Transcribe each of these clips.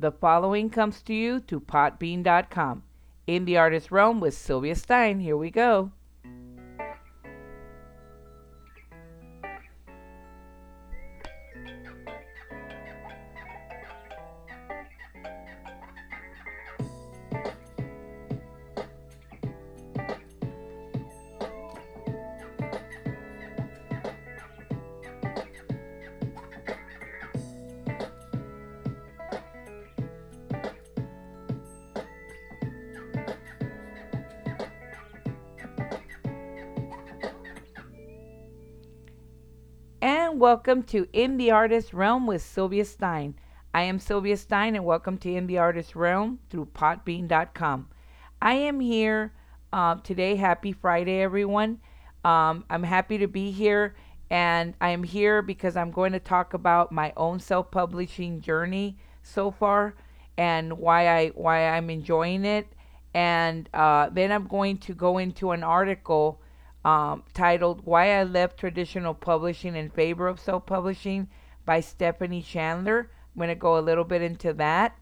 The following comes to you to podbean.com. In the artist realm with Sylvia Stein. Here we go. Welcome to In the Artist Realm with Sylvia Stein. I am Sylvia Stein, and welcome to In the Artist Realm through podbean.com. I am here uh, today. Happy Friday, everyone. Um, I'm happy to be here, and I am here because I'm going to talk about my own self-publishing journey so far and why I why I'm enjoying it. And uh, then I'm going to go into an article um, titled Why I Left Traditional Publishing in Favor of Self Publishing by Stephanie Chandler. I'm going to go a little bit into that.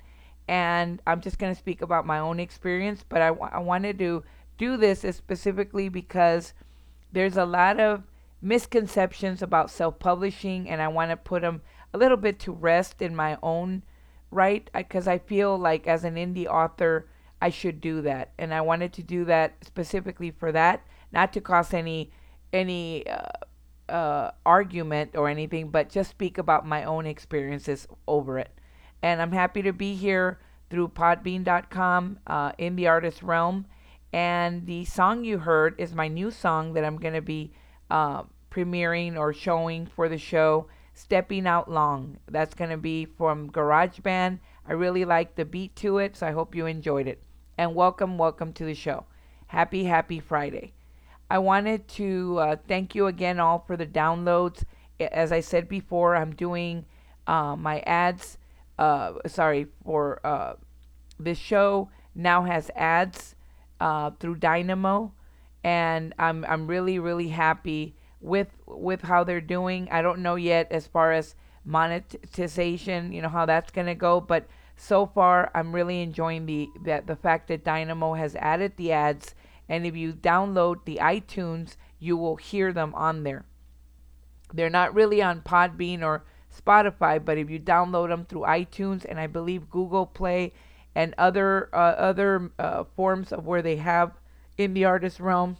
And I'm just going to speak about my own experience, but I, wanted to do this specifically because there's a lot of misconceptions about self publishing, and I want to put them a little bit to rest in my own right because I, I feel like as an indie author, I should do that. And I wanted to do that specifically for that not to cause any any uh, uh, argument or anything, but just speak about my own experiences over it. And I'm happy to be here through Podbean.com uh, in the artist realm. And the song you heard is my new song that I'm going to be uh, premiering or showing for the show, Stepping Out Long. That's going to be from GarageBand. I really like the beat to it, so I hope you enjoyed it. And welcome, welcome to the show. Happy, happy Friday. I wanted to uh, thank you again all for the downloads. As I said before, I'm doing uh, my ads. Uh, sorry for uh, this show now has ads uh, through Dynamo, and I'm I'm really really happy with with how they're doing. I don't know yet as far as monetization, you know how that's gonna go, but so far I'm really enjoying the that the fact that Dynamo has added the ads and if you download the iTunes, you will hear them on there. They're not really on Podbean or Spotify, but if you download them through iTunes and I believe Google Play and other uh, other uh, forms of where they have in the artist realm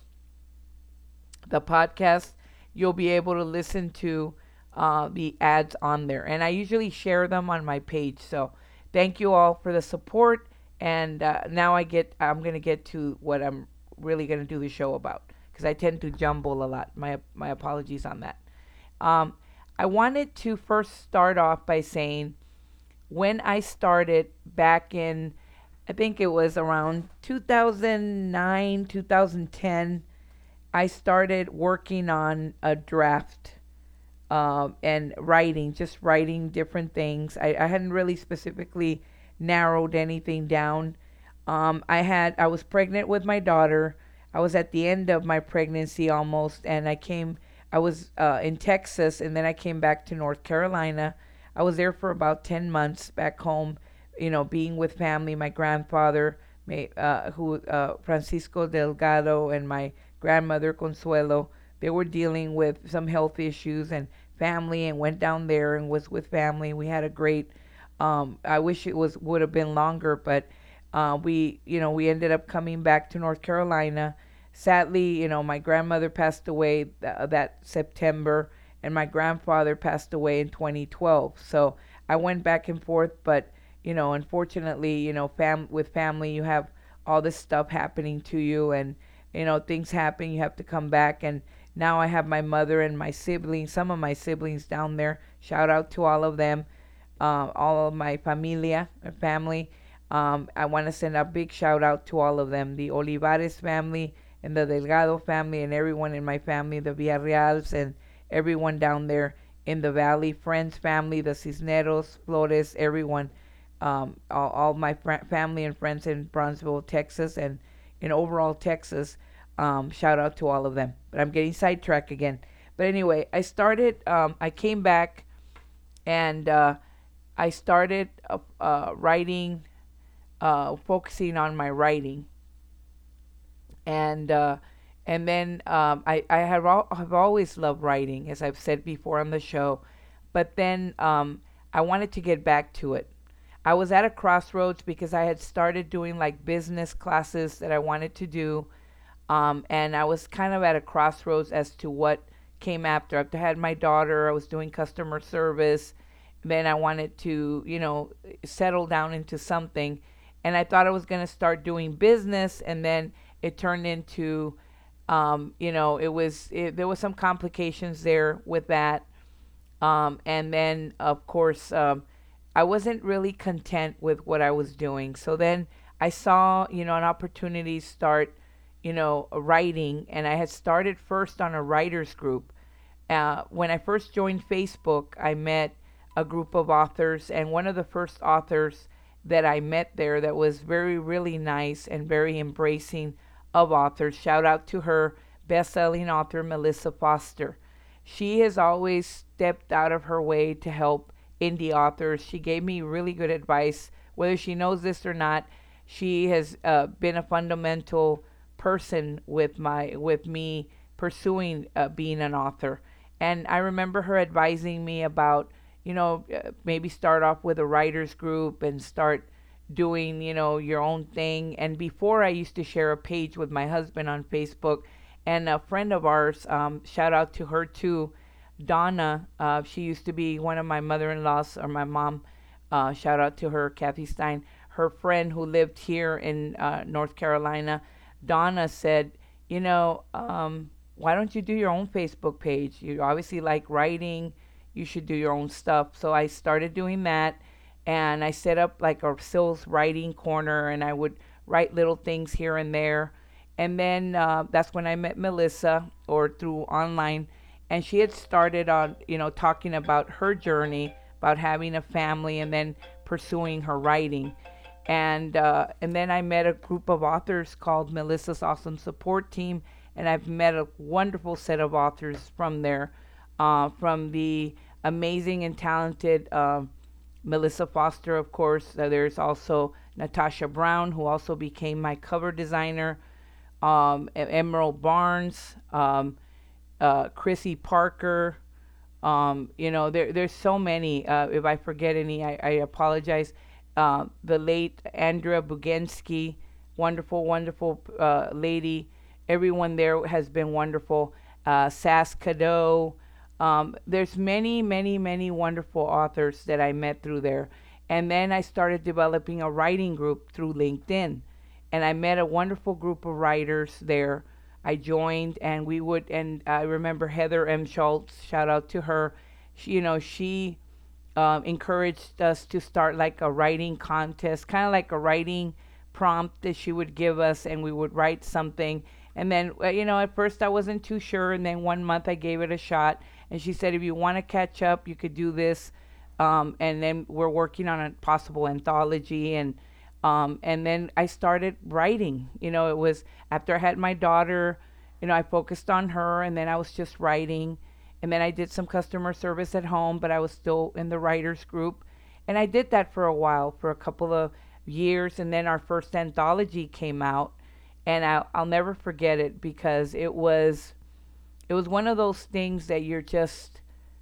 the podcast, you'll be able to listen to uh, the ads on there. And I usually share them on my page. So thank you all for the support. And uh, now I get I'm gonna get to what I'm really going to do the show about because I tend to jumble a lot. My my apologies on that. Um, I wanted to first start off by saying when I started back in, I think it was around 2009, 2010, I started working on a draft um, and writing, just writing different things. I, I hadn't really specifically narrowed anything down um, I had I was pregnant with my daughter. I was at the end of my pregnancy almost, and I came. I was uh, in Texas, and then I came back to North Carolina. I was there for about ten months back home. You know, being with family. My grandfather, uh, who uh, Francisco Delgado, and my grandmother Consuelo. They were dealing with some health issues and family, and went down there and was with family. We had a great. Um, I wish it was would have been longer, but uh, we, you know, we ended up coming back to North Carolina. Sadly, you know, my grandmother passed away th- that September, and my grandfather passed away in 2012. So I went back and forth, but you know, unfortunately, you know, fam with family, you have all this stuff happening to you, and you know, things happen. You have to come back, and now I have my mother and my siblings, some of my siblings down there. Shout out to all of them, uh, all of my familia, family um, I want to send a big shout out to all of them the Olivares family and the Delgado family, and everyone in my family, the Villarreals, and everyone down there in the valley, friends, family, the Cisneros, Flores, everyone, um, all, all, my fr- family and friends in Brownsville, Texas, and in overall Texas. Um, shout out to all of them. But I'm getting sidetracked again. But anyway, I started, um, I came back and uh, I started uh, uh, writing, uh, focusing on my writing, and uh, and then um, I I have al- have always loved writing, as I've said before on the show, but then um, I wanted to get back to it. I was at a crossroads because I had started doing like business classes that I wanted to do, um, and I was kind of at a crossroads as to what came after. After I had my daughter, I was doing customer service. Then I wanted to, you know, settle down into something. And I thought I was going to start doing business. And then it turned into, um, you know, it was, it, there was some complications there with that. Um, and then, of course, um, I wasn't really content with what I was doing. So then I saw, you know, an opportunity start you know, writing, and I had started first on a writers group. Uh, when I first joined Facebook, I met a group of authors, and one of the first authors that I met there that was very, really nice and very embracing of authors. Shout out to her, best-selling author Melissa Foster. She has always stepped out of her way to help indie authors. She gave me really good advice, whether she knows this or not. She has uh, been a fundamental person with my with me pursuing uh, being an author. And I remember her advising me about, you know, uh, maybe start off with a writers group and start doing, you know, your own thing. And before I used to share a page with my husband on Facebook, and a friend of ours, um, shout out to her too, Donna. Uh, she used to be one of my mother-in-laws or my mom. Uh, shout out to her, Kathy Stein. Her friend who lived here in uh, North Carolina Donna said, you know, um, why don't you do your own Facebook page? You obviously like writing. You should do your own stuff. So I started doing that. And I set up like a Sills writing corner and I would write little things here and there. And then uh, that's when I met Melissa or through online. And she had started on, you know, talking about her journey, about having a family and then pursuing her writing and uh, and then I met a group of authors called Melissa's Awesome Support Team, and I've met a wonderful set of authors from there, uh, from the amazing and talented uh, Melissa Foster, of course. Uh, there's also Natasha Brown, who also became my cover designer. Um, Emerald Barnes, um, uh, Chrissie Parker. Um, you know, there there's so many. Uh, if I forget any, I, I apologize uh, the late Andrea Bugensky, wonderful, wonderful uh, lady. Everyone there has been wonderful. Uh, Sass Cadeau. Um, there's many, many, many wonderful authors that I met through there. And then I started developing a writing group through LinkedIn. And I met a wonderful group of writers there. I joined, and we would, and I remember Heather M. Schultz, shout out to her. She, you know, she um, encouraged us to start like a writing contest, kind of like a writing prompt that she would give us, and we would write something. And then, uh, you know, at first I wasn't too sure, and then one month I gave it a shot, and she said, if you want to catch up, you could do this. Um, and then we're working on a possible anthology, and um, and then I started writing. You know, it was after I had my daughter. You know, I focused on her, and then I was just writing and then I did some customer service at home, but I was still in the writers group. And I did that for a while, for a couple of years. And then our first anthology came out. And I'll, I'll never forget it because it was it was one of those things that you're just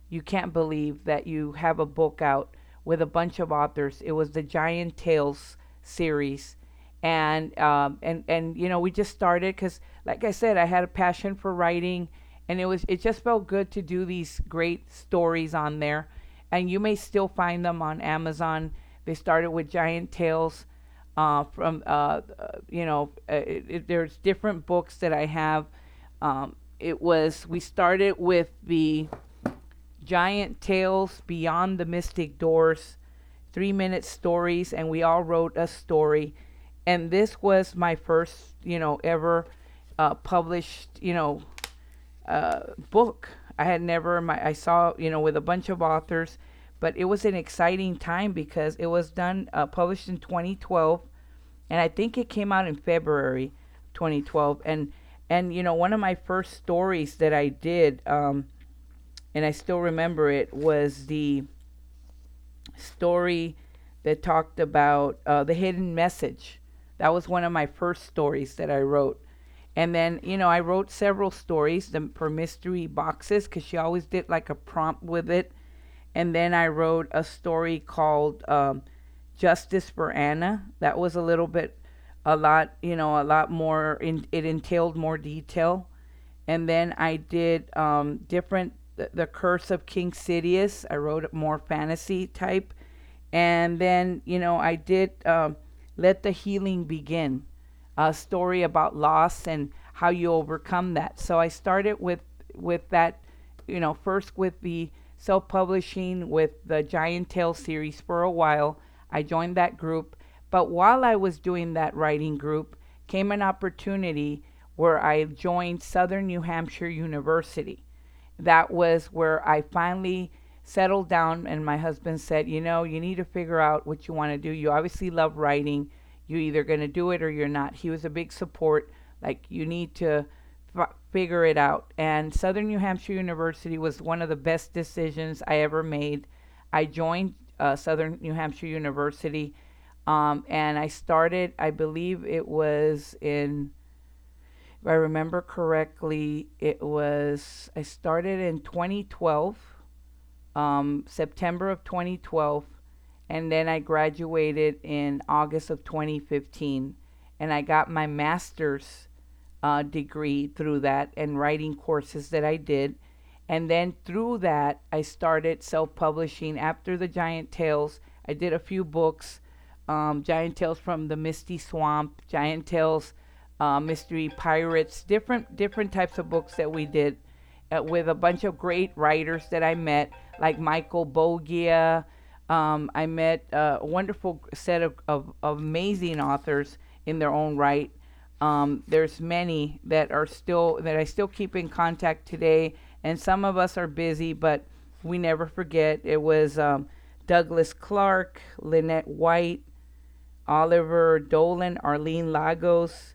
you can't believe that you have a book out with a bunch of authors. It was the Giant Tales series, and um, and and you know we just started because, like I said, I had a passion for writing and it was it just felt good to do these great stories on there. And you may still find them on amazon. They started with giant tales uh, from uh, uh you know uh, it, it, there's different books that i have um, it was we started with the giant tales beyond the mystic doors three minute stories and we all wrote a story and this was my first you know ever uh, published you know uh, book. I had never my I saw you know with a bunch of authors, but it was an exciting time because it was done uh, published in 2012, and I think it came out in February 2012. And and you know one of my first stories that I did, um, and I still remember it was the story that talked about uh, the hidden message. That was one of my first stories that I wrote. And then, you know, I wrote several stories the, for mystery boxes because she always did like a prompt with it. And then I wrote a story called um, Justice for Anna. That was a little bit, a lot, you know, a lot more, in, it entailed more detail. And then I did um, different, the, the Curse of King Sidious. I wrote more fantasy type. And then, you know, I did um, Let the Healing Begin, a story about loss and how you overcome that. So I started with with that, you know, first with the self-publishing with the Giant Tales series for a while. I joined that group, but while I was doing that writing group, came an opportunity where I joined Southern New Hampshire University. That was where I finally settled down and my husband said, "You know, you need to figure out what you want to do. You obviously love writing. You're either going to do it or you're not." He was a big support like you need to figure it out. And Southern New Hampshire University was one of the best decisions I ever made. I joined uh, Southern New Hampshire University um, and I started, I believe it was in if I remember correctly, it was I started in 2012 um, September of 2012, and then I graduated in August of 2015, and I got my master's uh, degree through that and writing courses that I did. And then through that, I started self publishing. After the Giant Tales, I did a few books um, Giant Tales from the Misty Swamp, Giant Tales, uh, Mystery Pirates, different, different types of books that we did uh, with a bunch of great writers that I met like Michael Bogia. Um, I met a wonderful set of, of, of, amazing authors in their own right. Um, there's many that are still that I still keep in contact today, and some of us are busy, but we never forget. It was um, Douglas Clark, Lynette White, Oliver Dolan, Arlene Lagos,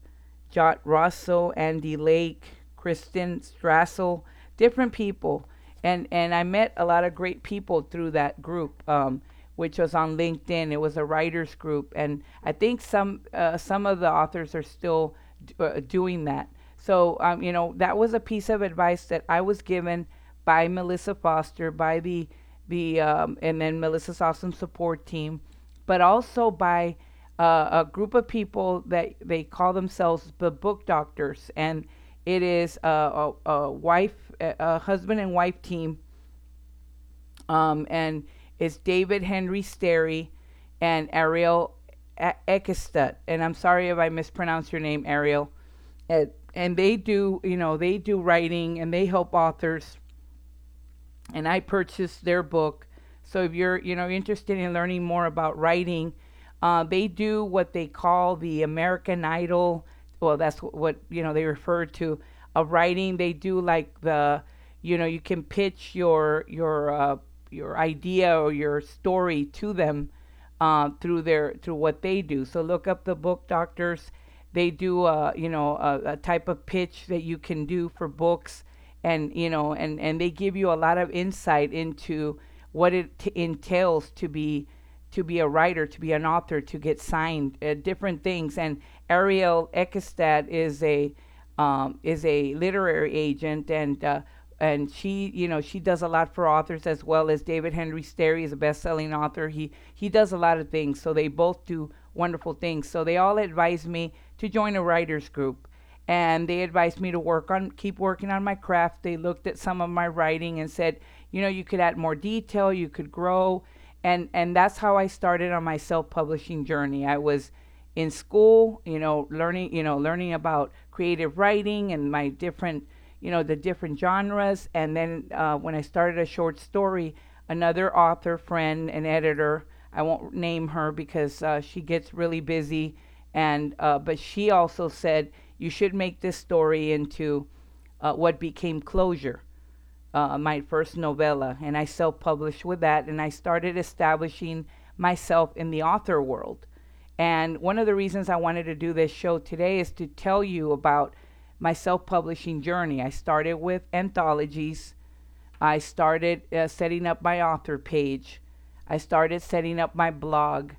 Jot Russell, Andy Lake, Kristen Strassel, different people and and I met a lot of great people through that group, um, which was on LinkedIn. It was a writers group, and I think some uh, some of the authors are still d- uh, doing that. So um, you know that was a piece of advice that I was given by Melissa Foster, by the the um, and then Melissa's awesome support team, but also by uh, a group of people that they call themselves the book doctors, and it is a, a, a wife a husband and wife team. Um, and it's David Henry Sterry and Arielle Eckstut. And I'm sorry if I mispronounced your name, Arielle. And, and they do, you know, they do writing and they help authors. And I purchased their book. So if you're, you know, interested in learning more about writing, uh, they do what they call the American Idol. Well, that's what, you know they refer to of writing. They do like the, you know, you can pitch your your uh, your idea or your story to them uh, through their through what they do. So look up the book doctors. They do a you know a, a type of pitch that you can do for books, and you know and and they give you a lot of insight into what it t- entails to be to be a writer, to be an author, to get signed, uh, different things. And Arielle Eckstut is a um, is a literary agent and uh, and she you know she does a lot for authors as well as David Henry Sterry is a best-selling author. He he does a lot of things, so they both do wonderful things. So they all advised me to join a writers group and they advised me to work on keep working on my craft. They looked at some of my writing and said, you know, you could add more detail, you could grow and and that's how I started on my self-publishing journey. I was in school, you know, learning, you know, learning about creative writing and my different, you know, the different genres. And then uh, when I started a short story, another author friend and editor, I won't name her because uh, she gets really busy, and uh, but she also said you should make this story into uh, what became Closure. Uh, my first novella, and I self published with that, and I started establishing myself in the author world. And one of the reasons I wanted to do this show today is to tell you about my self publishing journey. I started with anthologies, I started uh, setting up my author page. I started setting up my blog.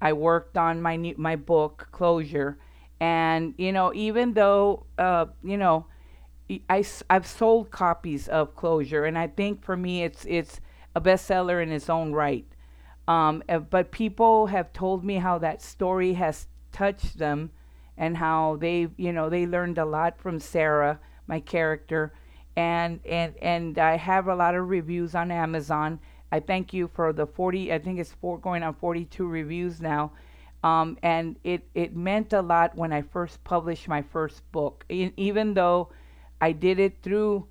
I worked on my new, my book Closure, and you know, even though uh, you know, I I've sold copies of Closure, and I think for me it's it's a bestseller in its own right. Um, uh, but people have told me how that story has touched them, and how they you know they learned a lot from Sarah, my character, and and and I have a lot of reviews on Amazon. I thank you for the 40. I think it's four going on 42 reviews now. Um, and it, it meant a lot when I first published my first book. E- even though I did it through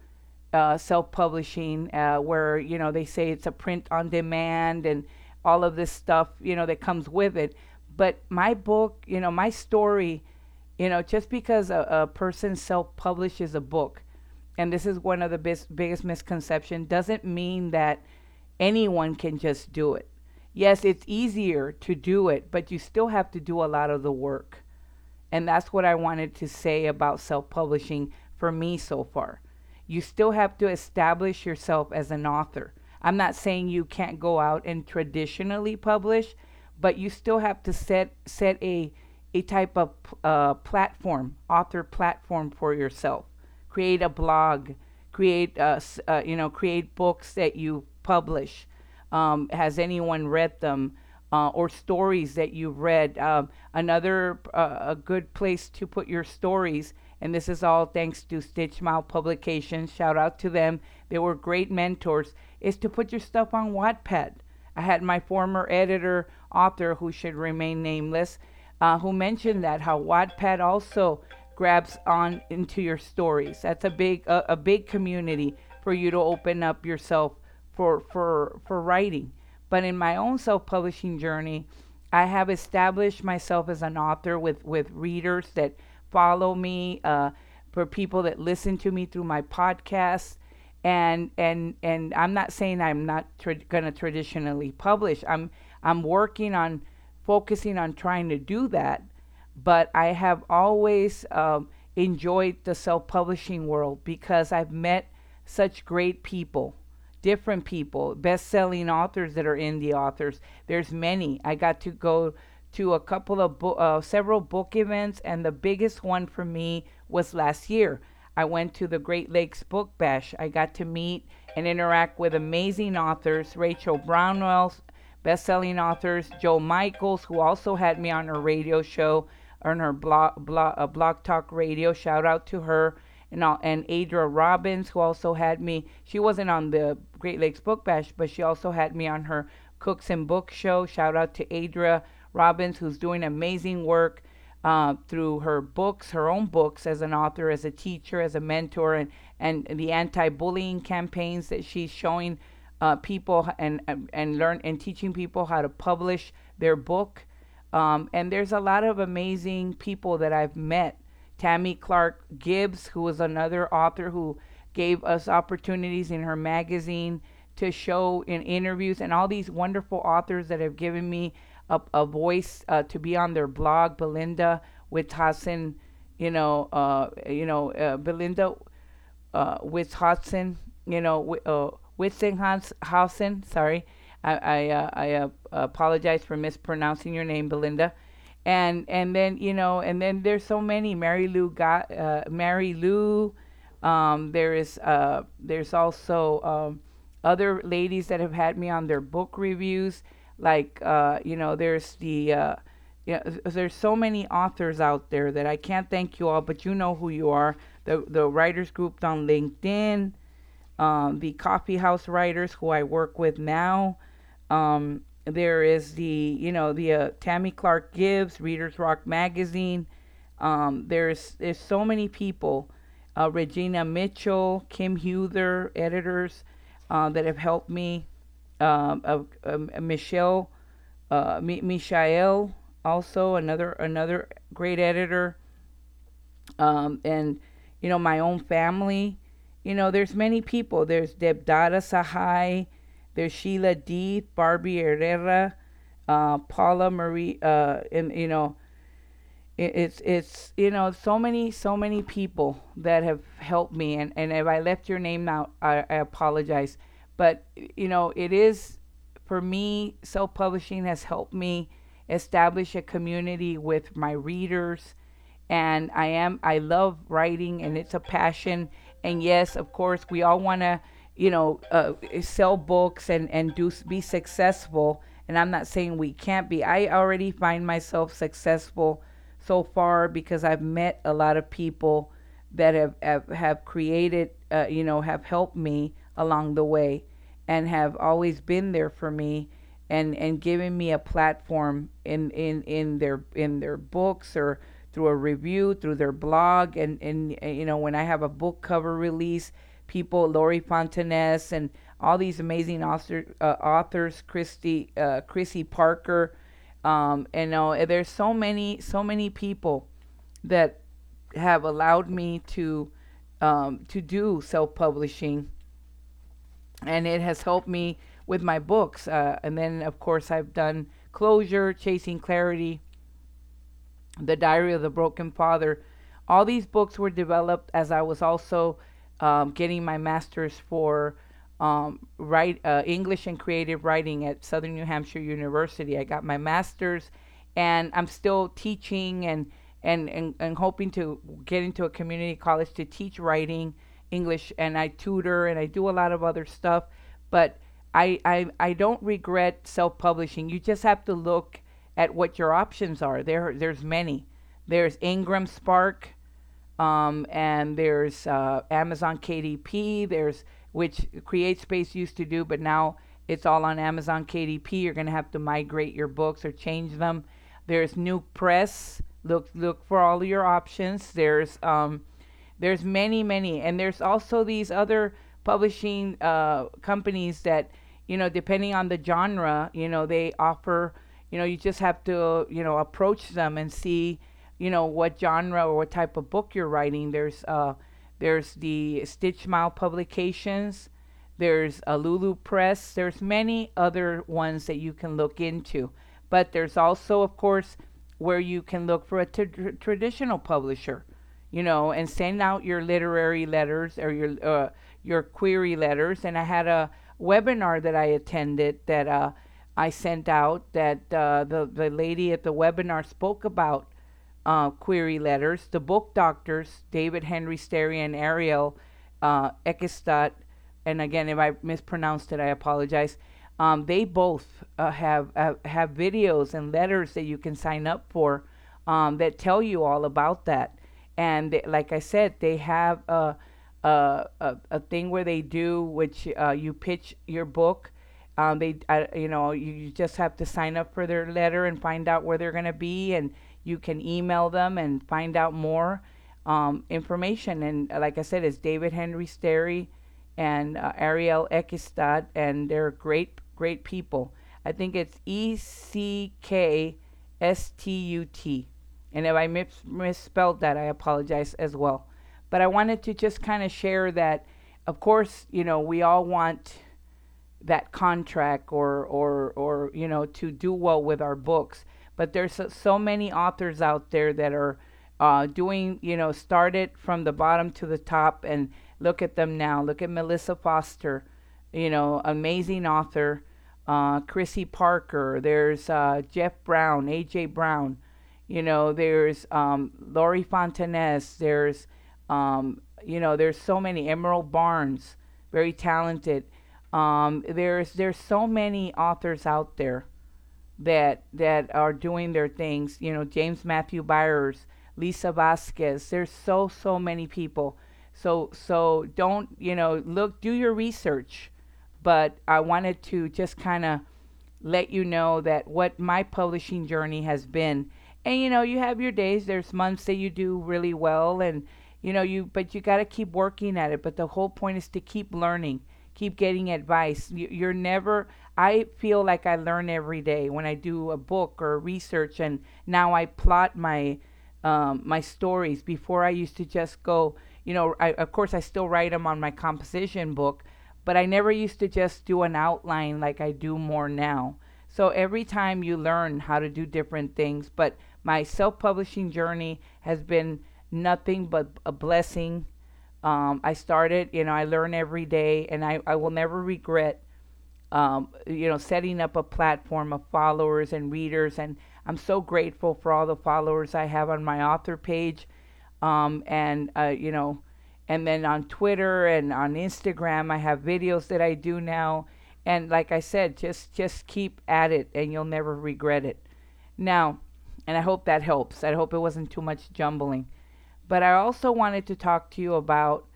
uh, self-publishing, uh, where you know they say it's a print on demand and all of this stuff, you know, that comes with it. But my book, you know, my story, you know, just because a, a person self-publishes a book, and this is one of the bis- biggest misconceptions, doesn't mean that anyone can just do it. Yes, it's easier to do it, but you still have to do a lot of the work. And that's what I wanted to say about self publishing for me so far. You still have to establish yourself as an author. I'm not saying you can't go out and traditionally publish, but you still have to set set a a type of uh, platform, author platform for yourself. Create a blog, create uh, uh, you know create books that you publish. Um, has anyone read them? Uh, or stories that you've read. Um, another uh, a good place to put your stories, and this is all thanks to Stitched Smile Publications. Shout out to them; they were great mentors. Is to put your stuff on Wattpad. I had my former editor, author, who should remain nameless, uh, who mentioned that how Wattpad also grabs on into your stories. That's a big a, a big community for you to open up yourself for for for writing. But in my own self-publishing journey, I have established myself as an author with with readers that follow me, uh, for people that listen to me through my podcast. And and and I'm not saying I'm not tra- going to traditionally publish. I'm I'm working on focusing on trying to do that. But I have always um, enjoyed the self-publishing world because I've met such great people different people, best-selling authors that are indie authors. There's many. I got to go to a couple of bo- uh, several book events, and the biggest one for me was last year. I went to the Great Lakes Book Bash. I got to meet and interact with amazing authors, Rachael Brownell, best-selling authors, Jo Michaels, who also had me on her radio show, on her blog, blog, uh, blog talk radio. Shout out to her and all, and Adra Robins, who also had me. She wasn't on the Great Lakes Book Bash, but she also had me on her Cooks and Book show. Shout out to Adra Robins, who's doing amazing work uh, through her books, her own books as an author, as a teacher, as a mentor, and and the anti-bullying campaigns that she's showing uh, people and and learn and teaching people how to publish their book. Um, and there's a lot of amazing people that I've met Tammie Clarke Gibbs, who was another author who gave us opportunities in her magazine to show in interviews, and all these wonderful authors that have given me a, a voice uh, to be on their blog. Belinda Witthausen, you know, uh, you know, uh, Belinda uh, Hudson, you know, uh, Witzinghausen. Sorry, I I, uh, I uh, apologize for mispronouncing your name, Belinda and and then you know and then there's so many mary lou got uh, mary lou um, there is uh, there's also um, other ladies that have had me on their book reviews like uh, you know there's the there's so many authors out there that I can't thank you all, but you know who you are. The the writers group on LinkedIn, um, the coffee house writers who I work with now, um, there is the you know the uh, Tammie Clarke Gibbs, Readers Rock Magazine. Um, there's there's so many people, uh, Regina Mitchell, Kim Huther, editors uh, that have helped me. Um, uh, Michelle, uh, M- Michael, also another another great editor. Um, and you know my own family. You know there's many people. There's Debdata Sahai. There's Sheila D, Barbie Herrera, uh, Paula Marie, uh, and you know, it, it's it's you know so many so many people that have helped me, and and if I left your name out, I, I apologize, but you know it is for me, self publishing has helped me establish a community with my readers. And I am, I love writing and it's a passion. And yes, of course, we all want to, you know, uh, sell books and, and do be successful. And I'm not saying we can't be. I already find myself successful so far because I've met a lot of people that have, have, have created, uh, you know, have helped me along the way and have always been there for me and and giving me a platform in in in their in their books or through a review through their blog and and you know when I have a book cover release people Lori Fontanez and all these amazing author, uh, authors Christy uh, Chrissie Parker um, and know there's so many so many people that have allowed me to um, to do self publishing and it has helped me with my books. Uh, and then, of course, I've done Closure, Chasing Clarity, The Diary of the Broken Father. All these books were developed as I was also um, getting my master's for um, write, uh, English and creative writing at Southern New Hampshire University. I got my master's, and I'm still teaching and and, and, and hoping to get into a community college to teach writing English and I tutor and I do a lot of other stuff, but I I, I don't regret self-publishing. You just have to look at what your options are. There there's many. There's Ingram Spark, um, and there's uh, Amazon KDP. There's which CreateSpace used to do, but now it's all on Amazon KDP. You're gonna have to migrate your books or change them. There's New Press. Look look for all your options. There's um, there's many, many, and there's also these other publishing uh, companies that you know, depending on the genre, you know, they offer. You know, you just have to you know approach them and see you know what genre or what type of book you're writing. There's uh, there's the Stitched Smile Publications. There's a Lulu Press. There's many other ones that you can look into. But there's also, of course, where you can look for a t- traditional publisher you know, and send out your literary letters or your uh, your query letters. And I had a webinar that I attended that uh, I sent out that uh, the the lady at the webinar spoke about uh, query letters. The book doctors, David Henry Sterry and Arielle uh, Eckstut, and again, if I mispronounced it, I apologize. Um, they both uh, have, have have videos and letters that you can sign up for um, that tell you all about that and they, like I said, they have a a, a, a thing where they do which uh, you pitch your book. Um, they you know you, you just have to sign up for their letter and find out where they're gonna be, and you can email them and find out more um, information. And uh, like I said, it's David Henry Sterry and uh, Arielle Eckstut, and they're great great people. I think it's E C K S T U T. And if I mis- misspelled that, I apologize as well. But I wanted to just kind of share that, of course, you know, we all want that contract or, or, or you know, to do well with our books. But there's so, so many authors out there that are uh, doing, you know, started from the bottom to the top and look at them now. Look at Melissa Foster, you know, amazing author. Uh, Chrissie Parker. There's uh, Jeff Brown, AJ Brown. You know, there's um, Lori Fontanez There's, um, you know, there's so many. Emerald Barnes, very talented. Um, there's there's so many authors out there that that are doing their things. You know, James Matthew Byers, Lisa Vasquez. There's so so many people. So so don't you know look do your research. But I wanted to just kind of let you know that what my publishing journey has been and you know you have your days there's months that you do really well and you know you but you got to keep working at it but the whole point is to keep learning keep getting advice. You're never i feel like i learn every day when i do a book or research and now i plot my um, my stories. Before i used to just go you know I, of course i still write them on my composition book but i never used to just do an outline like i do more now. So every time you learn how to do different things but my self publishing journey has been nothing but a blessing. Um, I started, you know, I learn every day, and I, I will never regret um, you know, setting up a platform of followers and readers. And I'm so grateful for all the followers I have on my author page. Um, and, uh, you know, and then on Twitter and on Instagram, I have videos that I do now. And like I said, just just keep at it, and you'll never regret it. Now, and I hope that helps. I hope it wasn't too much jumbling. But I also wanted to talk to you about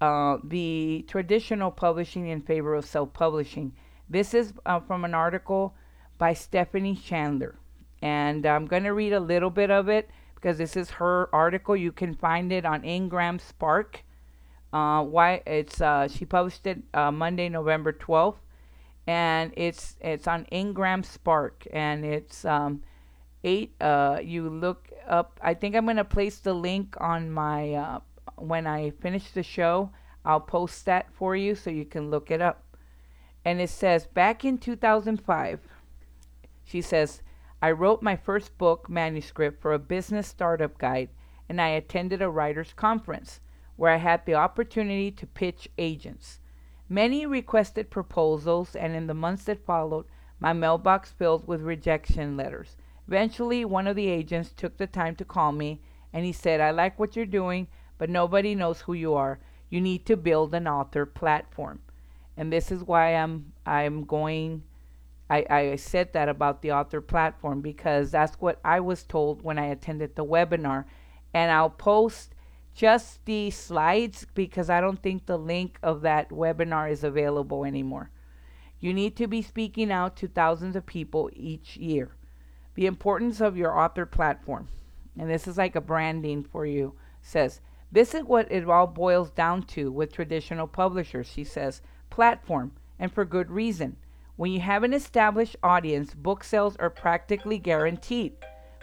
uh, the traditional publishing in favor of self publishing. This is uh, from an article by Stephanie Chandler. And I'm going to read a little bit of it because this is her article. You can find it on Ingram Spark. Uh, why it's uh, she published it uh, Monday, November 12th, and it's it's on Ingram Spark, and it's um, eight. Uh, you look up. I think I'm gonna place the link on my uh, when I finish the show. I'll post that for you so you can look it up. And it says back in 2005, she says, I wrote my first book manuscript for a business startup guide, and I attended a writers' conference where I had the opportunity to pitch agents. Many requested proposals, and in the months that followed, my mailbox filled with rejection letters. Eventually, one of the agents took the time to call me, and he said, I like what you're doing, but nobody knows who you are. You need to build an author platform. And this is why I'm I'm going I, I said that about the author platform because that's what I was told when I attended the webinar. And I'll post just the slides because I don't think the link of that webinar is available anymore. You need to be speaking out to thousands of people each year. The importance of your author platform, and this is like a branding for you, says this is what it all boils down to with traditional publishers, she says platform, and for good reason. When you have an established audience, book sales are practically guaranteed.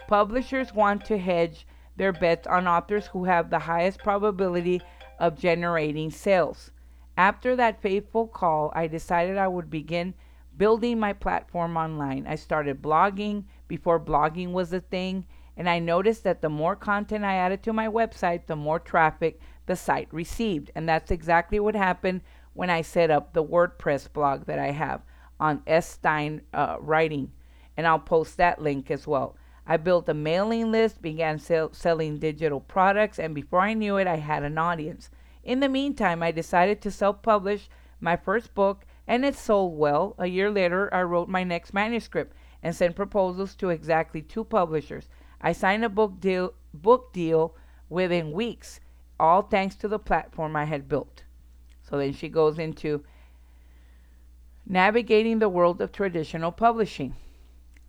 Publishers want to hedge their bets on authors who have the highest probability of generating sales. After that faithful call, I decided I would begin building my platform online. I started blogging before blogging was a thing, and I noticed that the more content I added to my website, the more traffic the site received. And that's exactly what happened when I set up the WordPress blog that I have on S. Stein uh, Writing. And I'll post that link as well. I built a mailing list, began sell- selling digital products, and before I knew it, I had an audience. In the meantime, I decided to self publish my first book, and it sold well. A year later, I wrote my next manuscript and sent proposals to exactly two publishers. I signed a book deal, book deal within weeks, all thanks to the platform I had built. So then she goes into navigating the world of traditional publishing.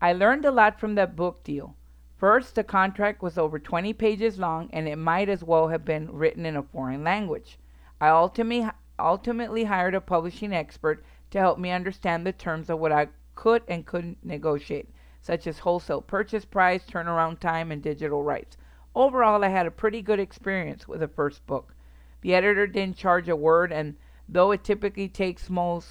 I learned a lot from that book deal. First, the contract was over 20 pages long and it might as well have been written in a foreign language. I ultimately, ultimately hired a publishing expert to help me understand the terms of what I could and couldn't negotiate, such as wholesale purchase price, turnaround time, and digital rights. Overall, I had a pretty good experience with the first book. The editor didn't charge a word, and though it typically takes most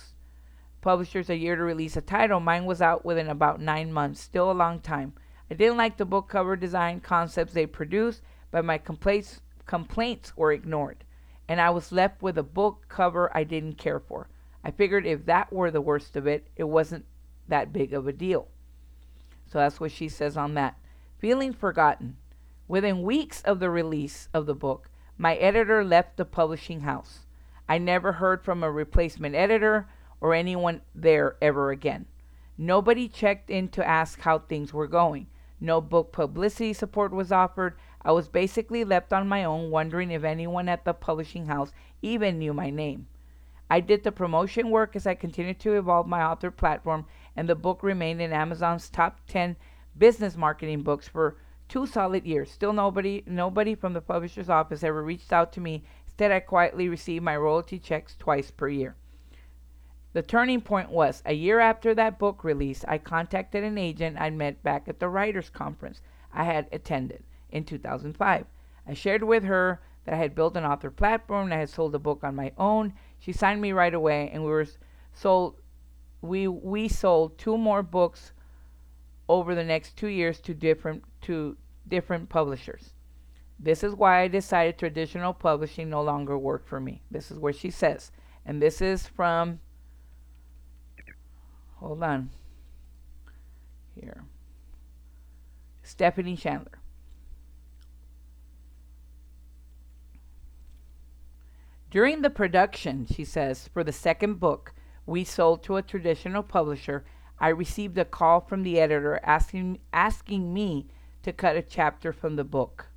publishers a year to release a title. Mine was out within about nine months, still a long time. I didn't like the book cover design concepts they produced, but my complaints complaints were ignored, and I was left with a book cover I didn't care for. I figured if that were the worst of it, it wasn't that big of a deal. So that's what she says on that. Feeling forgotten. Within weeks of the release of the book, my editor left the publishing house. I never heard from a replacement editor or anyone there ever again. Nobody checked in to ask how things were going. No book publicity support was offered. I was basically left on my own, wondering if anyone at the publishing house even knew my name. I did the promotion work as I continued to evolve my author platform, and the book remained in Amazon's top 10 business marketing books for two solid years. Still, nobody, nobody from the publisher's office ever reached out to me. Instead, I quietly received my royalty checks twice per year. The turning point was a year after that book release, I contacted an agent I'd met back at the Writers Conference I had attended in 2005. I shared with her that I had built an author platform and I had sold a book on my own. She signed me right away, and we were sold. We we sold two more books over the next two years to different to different publishers. This is why I decided traditional publishing no longer worked for me. This is what she says, and this is from hold on. Here. Stephanie Chandler. During the production, she says, for the second book we sold to a traditional publisher, I received a call from the editor asking asking me to cut a chapter from the book.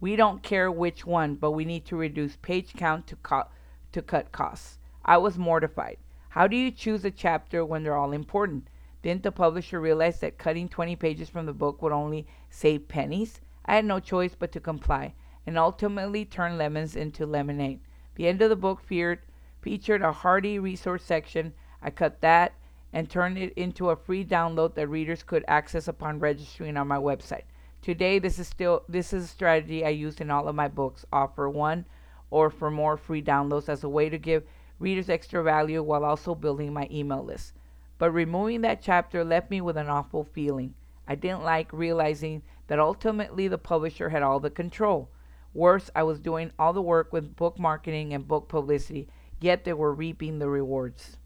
We don't care which one, but we need to reduce page count to co- to cut costs. I was mortified. How do you choose a chapter when they're all important? Didn't the publisher realize that cutting 20 pages from the book would only save pennies? I had no choice but to comply, and ultimately turn lemons into lemonade. The end of the book feared, featured a hearty resource section. I cut that and turned it into a free download that readers could access upon registering on my website. Today, this is still this is a strategy I use in all of my books. Offer one or for more free downloads as a way to give readers extra value while also building my email list. But removing that chapter left me with an awful feeling. I didn't like realizing that ultimately the publisher had all the control. Worse, I was doing all the work with book marketing and book publicity, yet they were reaping the rewards.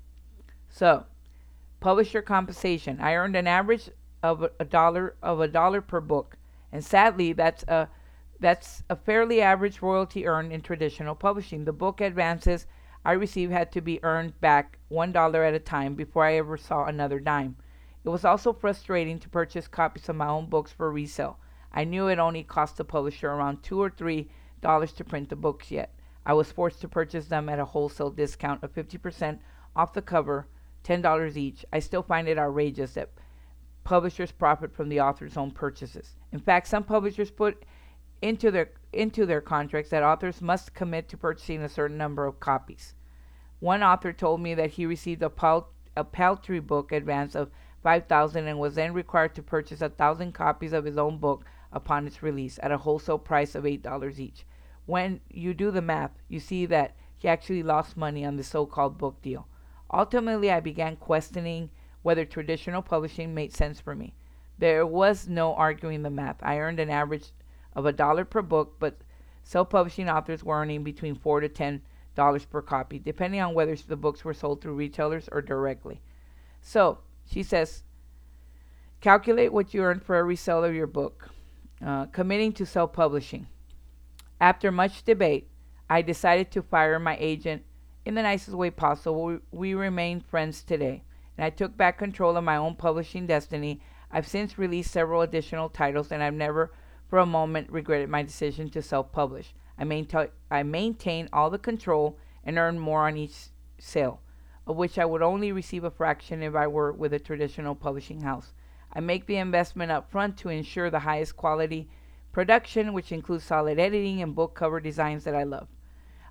So, publisher compensation. I earned an average of a dollar of a dollar per book, and sadly, that's a that's a fairly average royalty earned in traditional publishing. The book advances I received had to be earned back one dollar at a time before I ever saw another dime. It was also frustrating to purchase copies of my own books for resale. I knew it only cost the publisher around two or three dollars to print the books yet. I was forced to purchase them at a wholesale discount of 50% off the cover, $10 each. I still find it outrageous that publishers profit from the author's own purchases. In fact, some publishers put into their into their contracts that authors must commit to purchasing a certain number of copies. One author told me that he received a, pal- a paltry book advance of 5000 and was then required to purchase a thousand copies of his own book upon its release at a wholesale price of $8 each. When you do the math, you see that he actually lost money on the so called book deal. Ultimately, I began questioning whether traditional publishing made sense for me. There was no arguing the math. I earned an average of a dollar per book, but self publishing authors were earning between four to ten dollars per copy, depending on whether the books were sold through retailers or directly. So, she says, calculate what you earn for every sale of your book. Uh, committing to self publishing. After much debate, I decided to fire my agent in the nicest way possible. We, remain friends today, and I took back control of my own publishing destiny. I've since released several additional titles, and I've never for a moment regretted my decision to self publish. I, maintain, I maintain all the control and earn more on each sale, of which I would only receive a fraction if I were with a traditional publishing house. I make the investment up front to ensure the highest quality production, which includes solid editing and book cover designs that I love.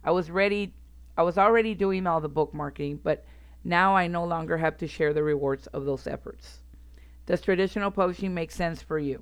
I was ready I was already doing all the book marketing, but now I no longer have to share the rewards of those efforts. Does traditional publishing make sense for you?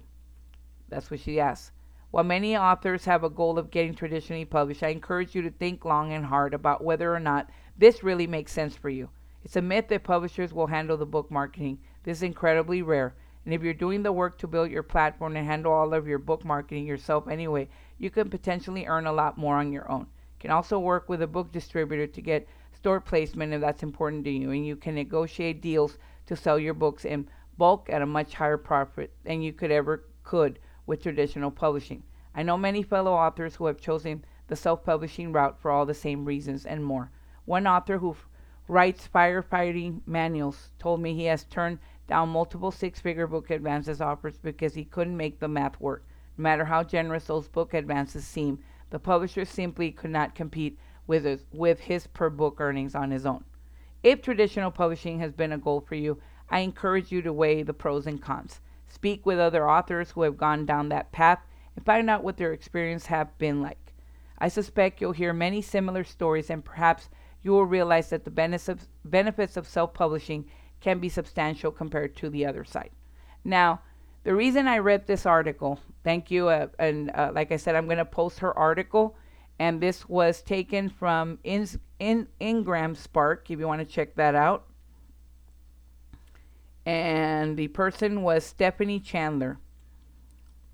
That's what she asks. While many authors have a goal of getting traditionally published, I encourage you to think long and hard about whether or not this really makes sense for you. It's a myth that publishers will handle the book marketing. This is incredibly rare. And if you're doing the work to build your platform and handle all of your book marketing yourself anyway, you can potentially earn a lot more on your own. You can also work with a book distributor to get store placement if that's important to you, and you can negotiate deals to sell your books in bulk at a much higher profit than you could ever could with traditional publishing. I know many fellow authors who have chosen the self-publishing route for all the same reasons and more. One author who f- writes firefighting manuals told me he has turned down multiple six figure book advances offers because he couldn't make the math work. No matter how generous those book advances seem, the publisher simply could not compete with his, with his per book earnings on his own. If traditional publishing has been a goal for you, I encourage you to weigh the pros and cons. Speak with other authors who have gone down that path and find out what their experience have been like. I suspect you'll hear many similar stories and perhaps you will realize that the benefits of self-publishing can be substantial compared to the other side. Now, the reason I read this article, thank you, uh, and uh, like I said, I'm going to post her article, and this was taken from In- In- IngramSpark, if you want to check that out. And the person was Stephanie Chandler.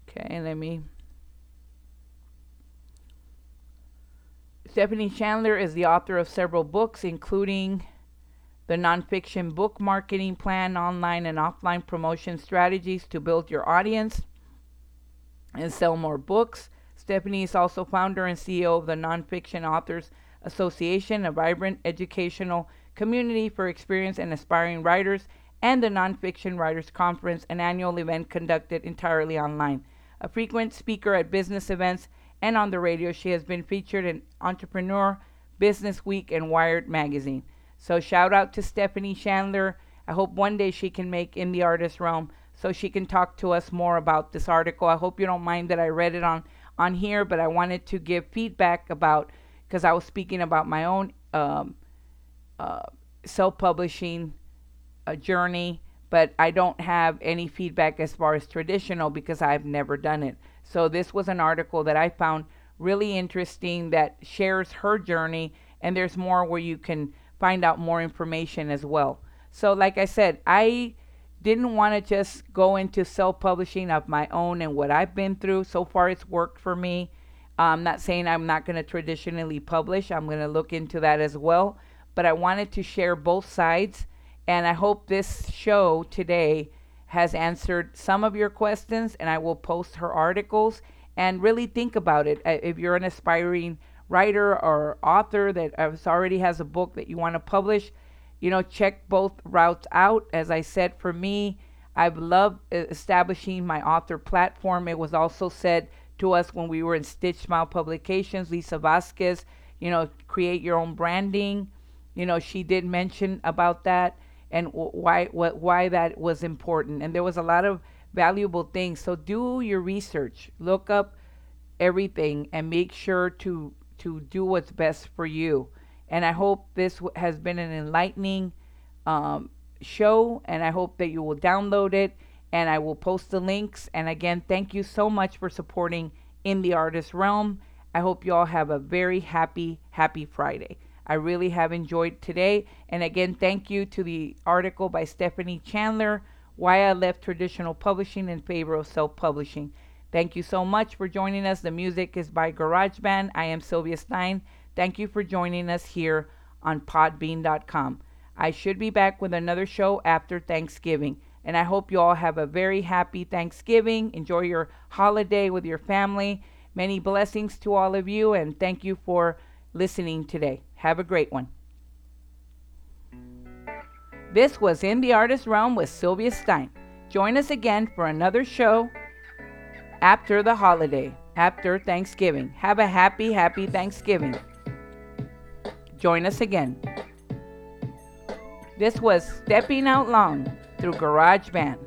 Okay, let me. Stephanie Chandler is the author of several books, including the nonfiction book marketing plan, online and offline promotion strategies to build your audience and sell more books. Stephanie is also founder and CEO of the Nonfiction Authors Association, a vibrant educational community for experienced and aspiring writers, and the Nonfiction Writers Conference, an annual event conducted entirely online. A frequent speaker at business events and on the radio, she has been featured in Entrepreneur, Business Week, and Wired magazine. So shout out to Stephanie Chandler. I hope one day she can make in the artist realm so she can talk to us more about this article. I hope you don't mind that I read it on on here, but I wanted to give feedback about because I was speaking about my own um, uh, self-publishing uh, journey, but I don't have any feedback as far as traditional because I've never done it. So this was an article that I found really interesting that shares her journey, and there's more where you can find out more information as well. So, like I said, I didn't want to just go into self publishing of my own and what I've been through. So far, it's worked for me. I'm not saying I'm not going to traditionally publish, I'm going to look into that as well. But I wanted to share both sides, and I hope this show today has answered some of your questions, and I will post her articles and really think about it. If you're an aspiring writer or author that uh, already has a book that you want to publish, you know, check both routes out. As I said, for me, I've loved establishing my author platform. It was also said to us when we were in Stitched Smile Publications, Lisa Vasquez, you know, create your own branding. You know, she did mention about that and why what why that was important. And there was a lot of valuable things. So do your research. Look up everything and make sure to to do what's best for you. And I hope this has been an enlightening um, show, and I hope that you will download it and I will post the links. And again, thank you so much for supporting In the Artist Realm. I hope you all have a very happy, happy Friday. I really have enjoyed today. And again, thank you to the article by Stephanie Chandler, Why I Left Traditional Publishing in Favor of Self Publishing. Thank you so much for joining us. The music is by GarageBand. I am Sylvia Stein. Thank you for joining us here on Podbean.com. I should be back with another show after Thanksgiving. And I hope you all have a very happy Thanksgiving. Enjoy your holiday with your family. Many blessings to all of you, and thank you for listening today. Have a great one. This was In the Artist Realm with Sylvia Stein. Join us again for another show after the holiday, after Thanksgiving. Have a happy, happy Thanksgiving. Join us again. This was Stepping Out Long through GarageBand.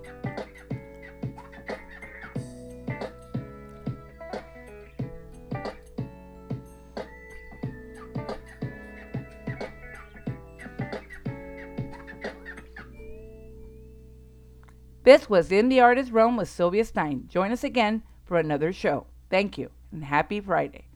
This was In the Artist Realm with Sylvia Stein. Join us again for another show. Thank you and happy Friday.